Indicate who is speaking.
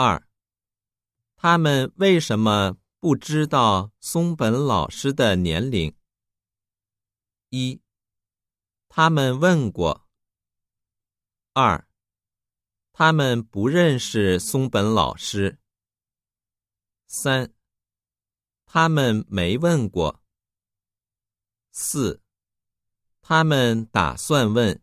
Speaker 1: 二。他们为什么不知道松本老师的年龄？一。他们问过。二。他们不认识松本老师。三。他们没问过。四。他们打算问